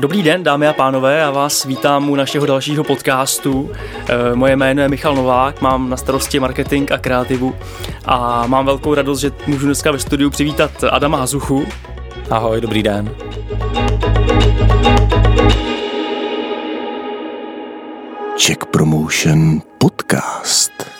Dobrý den, dámy a pánové, já vás vítám u našeho dalšího podcastu. Eh, moje jméno je Michal Novák, mám na starosti marketing a kreativu a mám velkou radost, že můžu dneska ve studiu přivítat Adama Hazuchu. Ahoj, dobrý den. Check Promotion Podcast.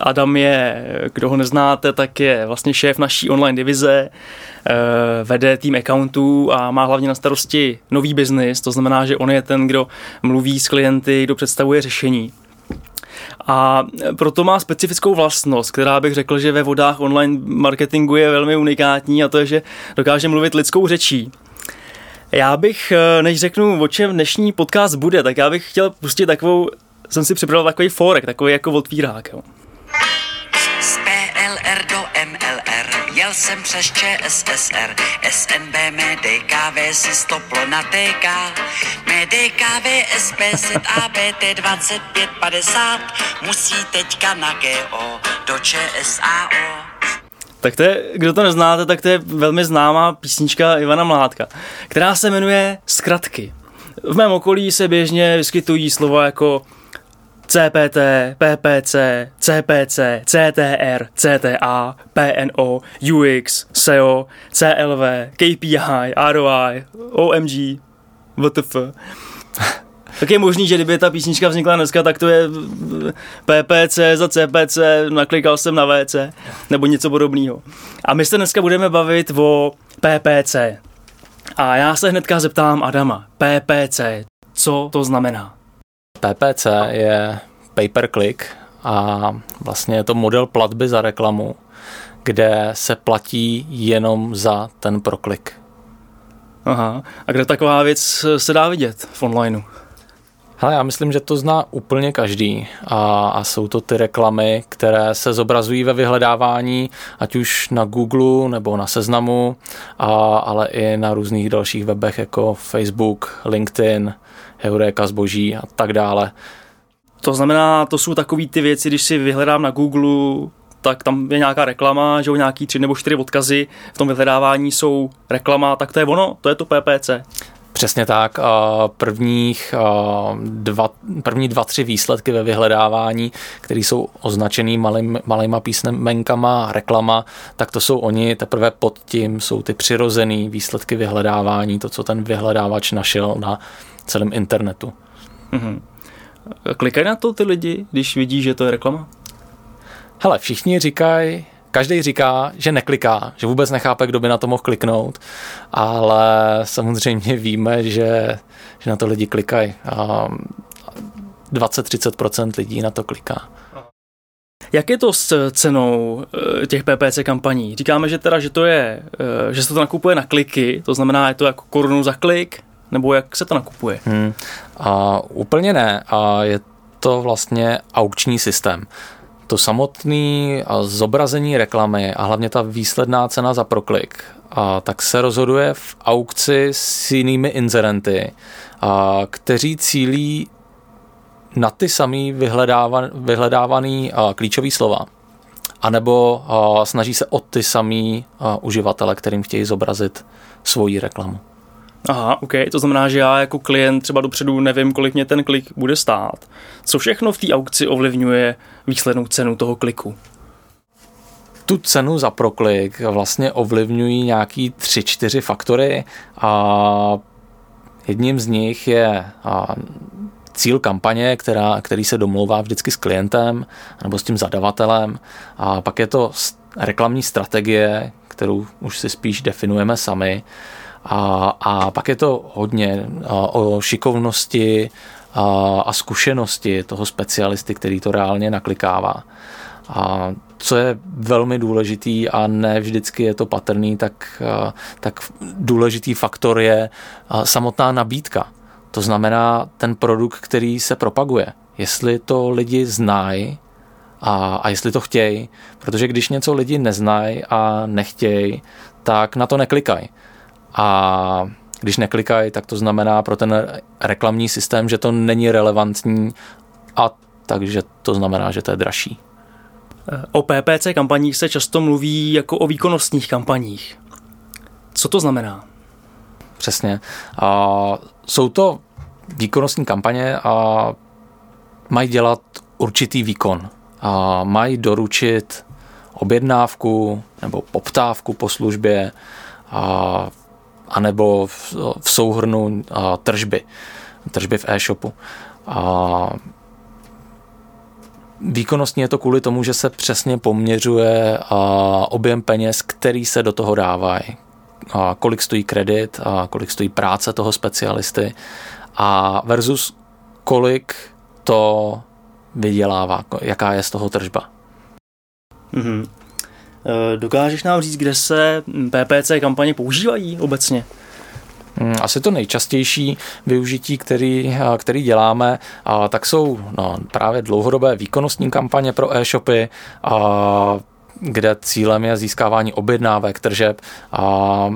Adam je, kdo ho neznáte, tak je vlastně šéf naší online divize, eh, vede tým accountů a má hlavně na starosti nový biznis, to znamená, že on je ten, kdo mluví s klienty, kdo představuje řešení. A proto má specifickou vlastnost, která bych řekl, že ve vodách online marketingu je velmi unikátní a to je, že dokáže mluvit lidskou řečí. Já bych, eh, než řeknu, o čem dnešní podcast bude, tak já bych chtěl pustit takovou, jsem si připravil takový forek, takový jako otvírák. Jo. PLR do MLR Jel jsem přes ČSSR SNB mé DKV si stoplo na TK Mé DKV SPZ ABT 2550 Musí teďka na GO do ČSAO Tak to je, kdo to neznáte, tak to je velmi známá písnička Ivana Mládka, která se jmenuje Zkratky. V mém okolí se běžně vyskytují slova jako CPT, PPC, CPC, CTR, CTA, PNO, UX, SEO, CLV, KPI, ROI, OMG, WTF. Tak je možný, že kdyby ta písnička vznikla dneska, tak to je PPC za CPC, naklikal jsem na VC, nebo něco podobného. A my se dneska budeme bavit o PPC. A já se hnedka zeptám Adama, PPC, co to znamená? PPC je pay per click a vlastně je to model platby za reklamu, kde se platí jenom za ten proklik. Aha, a kde taková věc se dá vidět v onlineu? Hele, já myslím, že to zná úplně každý a, a jsou to ty reklamy, které se zobrazují ve vyhledávání, ať už na Google nebo na Seznamu, a, ale i na různých dalších webech jako Facebook, LinkedIn, Eureka zboží a tak dále. To znamená, to jsou takové ty věci, když si vyhledám na Google, tak tam je nějaká reklama, že nějaký tři nebo čtyři odkazy v tom vyhledávání jsou reklama, tak to je ono, to je to PPC. Přesně tak. Prvních dva, první dva, tři výsledky ve vyhledávání, které jsou označený malým, malýma písmenkama, reklama, tak to jsou oni. Teprve pod tím jsou ty přirozený výsledky vyhledávání, to, co ten vyhledávač našel na celém internetu. Mhm. Klikají na to ty lidi, když vidí, že to je reklama? Hele, všichni říkají, každý říká, že nekliká, že vůbec nechápe, kdo by na to mohl kliknout, ale samozřejmě víme, že, že na to lidi klikají. 20-30% lidí na to kliká. Jak je to s cenou eh, těch PPC kampaní? Říkáme, že teda, že to je, eh, že se to nakupuje na kliky, to znamená, je to jako korunu za klik, nebo jak se to nakupuje? Hmm. A úplně ne. A je to vlastně aukční systém. To samotné zobrazení reklamy a hlavně ta výsledná cena za proklik, a tak se rozhoduje v aukci s jinými inzerenty, a kteří cílí na ty samý vyhledávan, vyhledávaný a, klíčový slova. A nebo a, snaží se o ty samý a, uživatele, kterým chtějí zobrazit svoji reklamu. Aha, OK, to znamená, že já jako klient třeba dopředu nevím, kolik mě ten klik bude stát. Co všechno v té aukci ovlivňuje výslednou cenu toho kliku? Tu cenu za proklik vlastně ovlivňují nějaký tři, čtyři faktory a jedním z nich je cíl kampaně, která, který se domlouvá vždycky s klientem nebo s tím zadavatelem. A pak je to reklamní strategie, kterou už si spíš definujeme sami. A, a pak je to hodně o šikovnosti a, a zkušenosti toho specialisty, který to reálně naklikává. A co je velmi důležitý a ne vždycky je to patrný, tak, tak důležitý faktor je samotná nabídka. To znamená ten produkt, který se propaguje. Jestli to lidi znají a, a jestli to chtějí, protože když něco lidi neznají a nechtějí, tak na to neklikají. A když neklikají, tak to znamená pro ten reklamní systém, že to není relevantní a takže to znamená, že to je dražší. O PPC kampaních se často mluví jako o výkonnostních kampaních. Co to znamená? Přesně. A jsou to výkonnostní kampaně a mají dělat určitý výkon. A mají doručit objednávku nebo poptávku po službě a, anebo v, v souhrnu a, tržby, tržby v e-shopu. A Výkonnostní je to kvůli tomu, že se přesně poměřuje a, objem peněz, který se do toho dávají. A kolik stojí kredit, a kolik stojí práce toho specialisty a versus kolik to vydělává, jaká je z toho tržba. Mm-hmm. Dokážeš nám říct, kde se PPC kampaně používají obecně? Hmm, asi to nejčastější využití, který, který děláme, tak jsou no, právě dlouhodobé výkonnostní kampaně pro e-shopy, kde cílem je získávání objednávek, tržeb a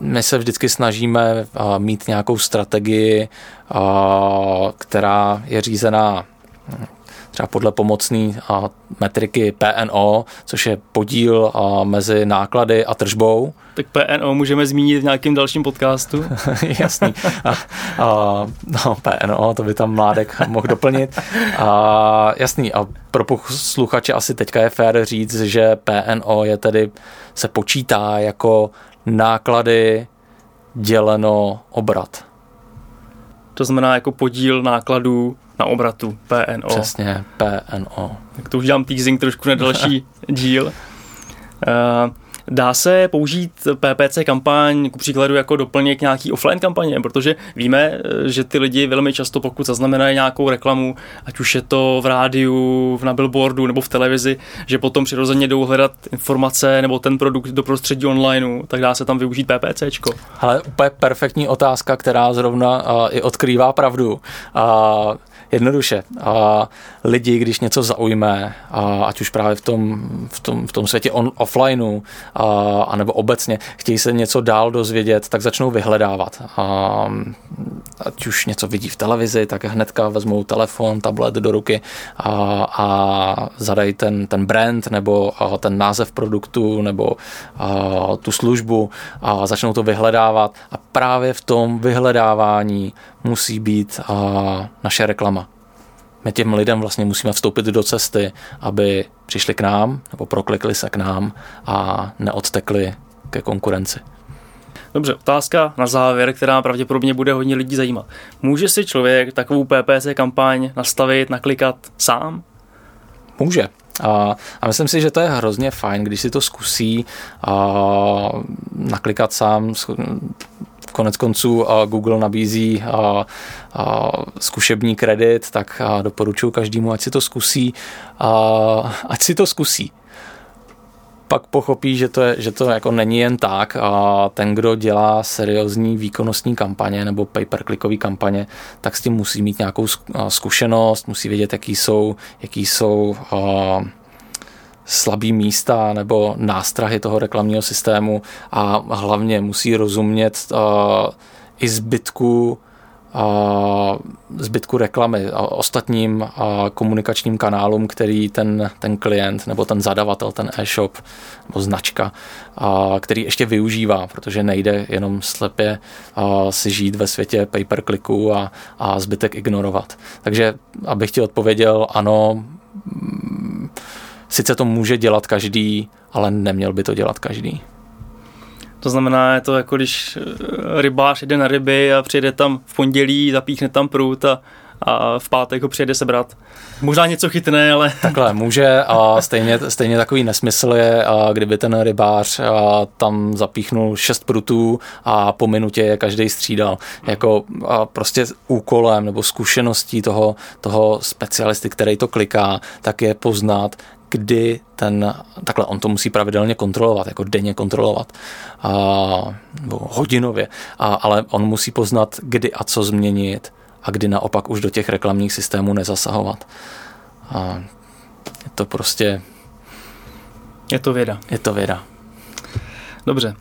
my se vždycky snažíme mít nějakou strategii, která je řízená třeba podle pomocné metriky PNO, což je podíl mezi náklady a tržbou. Tak PNO můžeme zmínit v nějakém dalším podcastu. Jasný. A, a, no, PNO, to by tam Mládek mohl doplnit. A, jasný. A pro posluchače asi teďka je fér říct, že PNO je tedy, se počítá jako náklady děleno obrat. To znamená jako podíl nákladů na obratu PNO. Přesně, PNO. Tak to už dělám teasing trošku na další díl. Uh, Dá se použít PPC kampaň ku příkladu jako doplněk nějaký offline kampaně, protože víme, že ty lidi velmi často, pokud zaznamenají nějakou reklamu, ať už je to v rádiu, na billboardu nebo v televizi, že potom přirozeně jdou hledat informace nebo ten produkt do prostředí online, tak dá se tam využít PPCčko. Ale úplně perfektní otázka, která zrovna uh, i odkrývá pravdu. Uh, jednoduše. A lidi, když něco zaujme, a ať už právě v tom, v tom, v tom světě on, offlineu, a, anebo obecně, chtějí se něco dál dozvědět, tak začnou vyhledávat. A, ať už něco vidí v televizi, tak hnedka vezmou telefon, tablet do ruky a, a zadají ten, ten brand nebo ten název produktu nebo a, tu službu a začnou to vyhledávat a právě v tom vyhledávání musí být a, naše reklama. My těm lidem vlastně musíme vstoupit do cesty, aby přišli k nám nebo proklikli se k nám a neodtekli ke konkurenci. Dobře, otázka na závěr, která pravděpodobně bude hodně lidí zajímat. Může si člověk takovou PPC kampaň nastavit, naklikat sám? Může. A, a myslím si, že to je hrozně fajn, když si to zkusí a, naklikat sám, konec konců Google nabízí zkušební kredit, tak doporučuji každému, ať si to zkusí, ať si to zkusí. Pak pochopí, že to, je, že to jako není jen tak a ten, kdo dělá seriózní výkonnostní kampaně nebo pay-per-clickový kampaně, tak s tím musí mít nějakou zkušenost, musí vědět, jaký jsou, jaký jsou uh, slabý místa nebo nástrahy toho reklamního systému a hlavně musí rozumět uh, i zbytku uh, zbytku reklamy a ostatním uh, komunikačním kanálům, který ten, ten klient nebo ten zadavatel, ten e-shop nebo značka, uh, který ještě využívá, protože nejde jenom slepě uh, si žít ve světě pay-per-clicku a, a zbytek ignorovat. Takže abych ti odpověděl, ano, Sice to může dělat každý, ale neměl by to dělat každý. To znamená, je to jako když eh, rybář jde na ryby a přijede tam v pondělí, zapíchne tam prut a, a v pátek ho přijede sebrat. Možná něco chytne, ale... Takhle, může a stejně, stejně takový nesmysl je, a kdyby ten rybář a tam zapíchnul šest prutů a po minutě je každý střídal. Jako a prostě úkolem nebo zkušeností toho, toho specialisty, který to kliká, tak je poznat, kdy ten, takhle on to musí pravidelně kontrolovat, jako denně kontrolovat, a, nebo hodinově, a, ale on musí poznat, kdy a co změnit a kdy naopak už do těch reklamních systémů nezasahovat. A je to prostě... Je to věda. Je to věda. Dobře.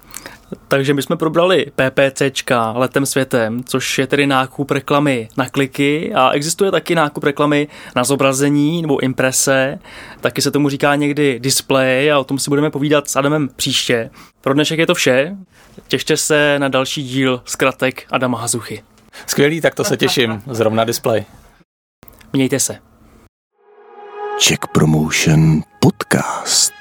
Takže my jsme probrali PPCčka letem světem, což je tedy nákup reklamy na kliky a existuje taky nákup reklamy na zobrazení nebo imprese, taky se tomu říká někdy display a o tom si budeme povídat s Adamem příště. Pro dnešek je to vše, těšte se na další díl zkratek Adama Hazuchy. Skvělý, tak to se těším. Zrovna display. Mějte se. Czech Promotion Podcast.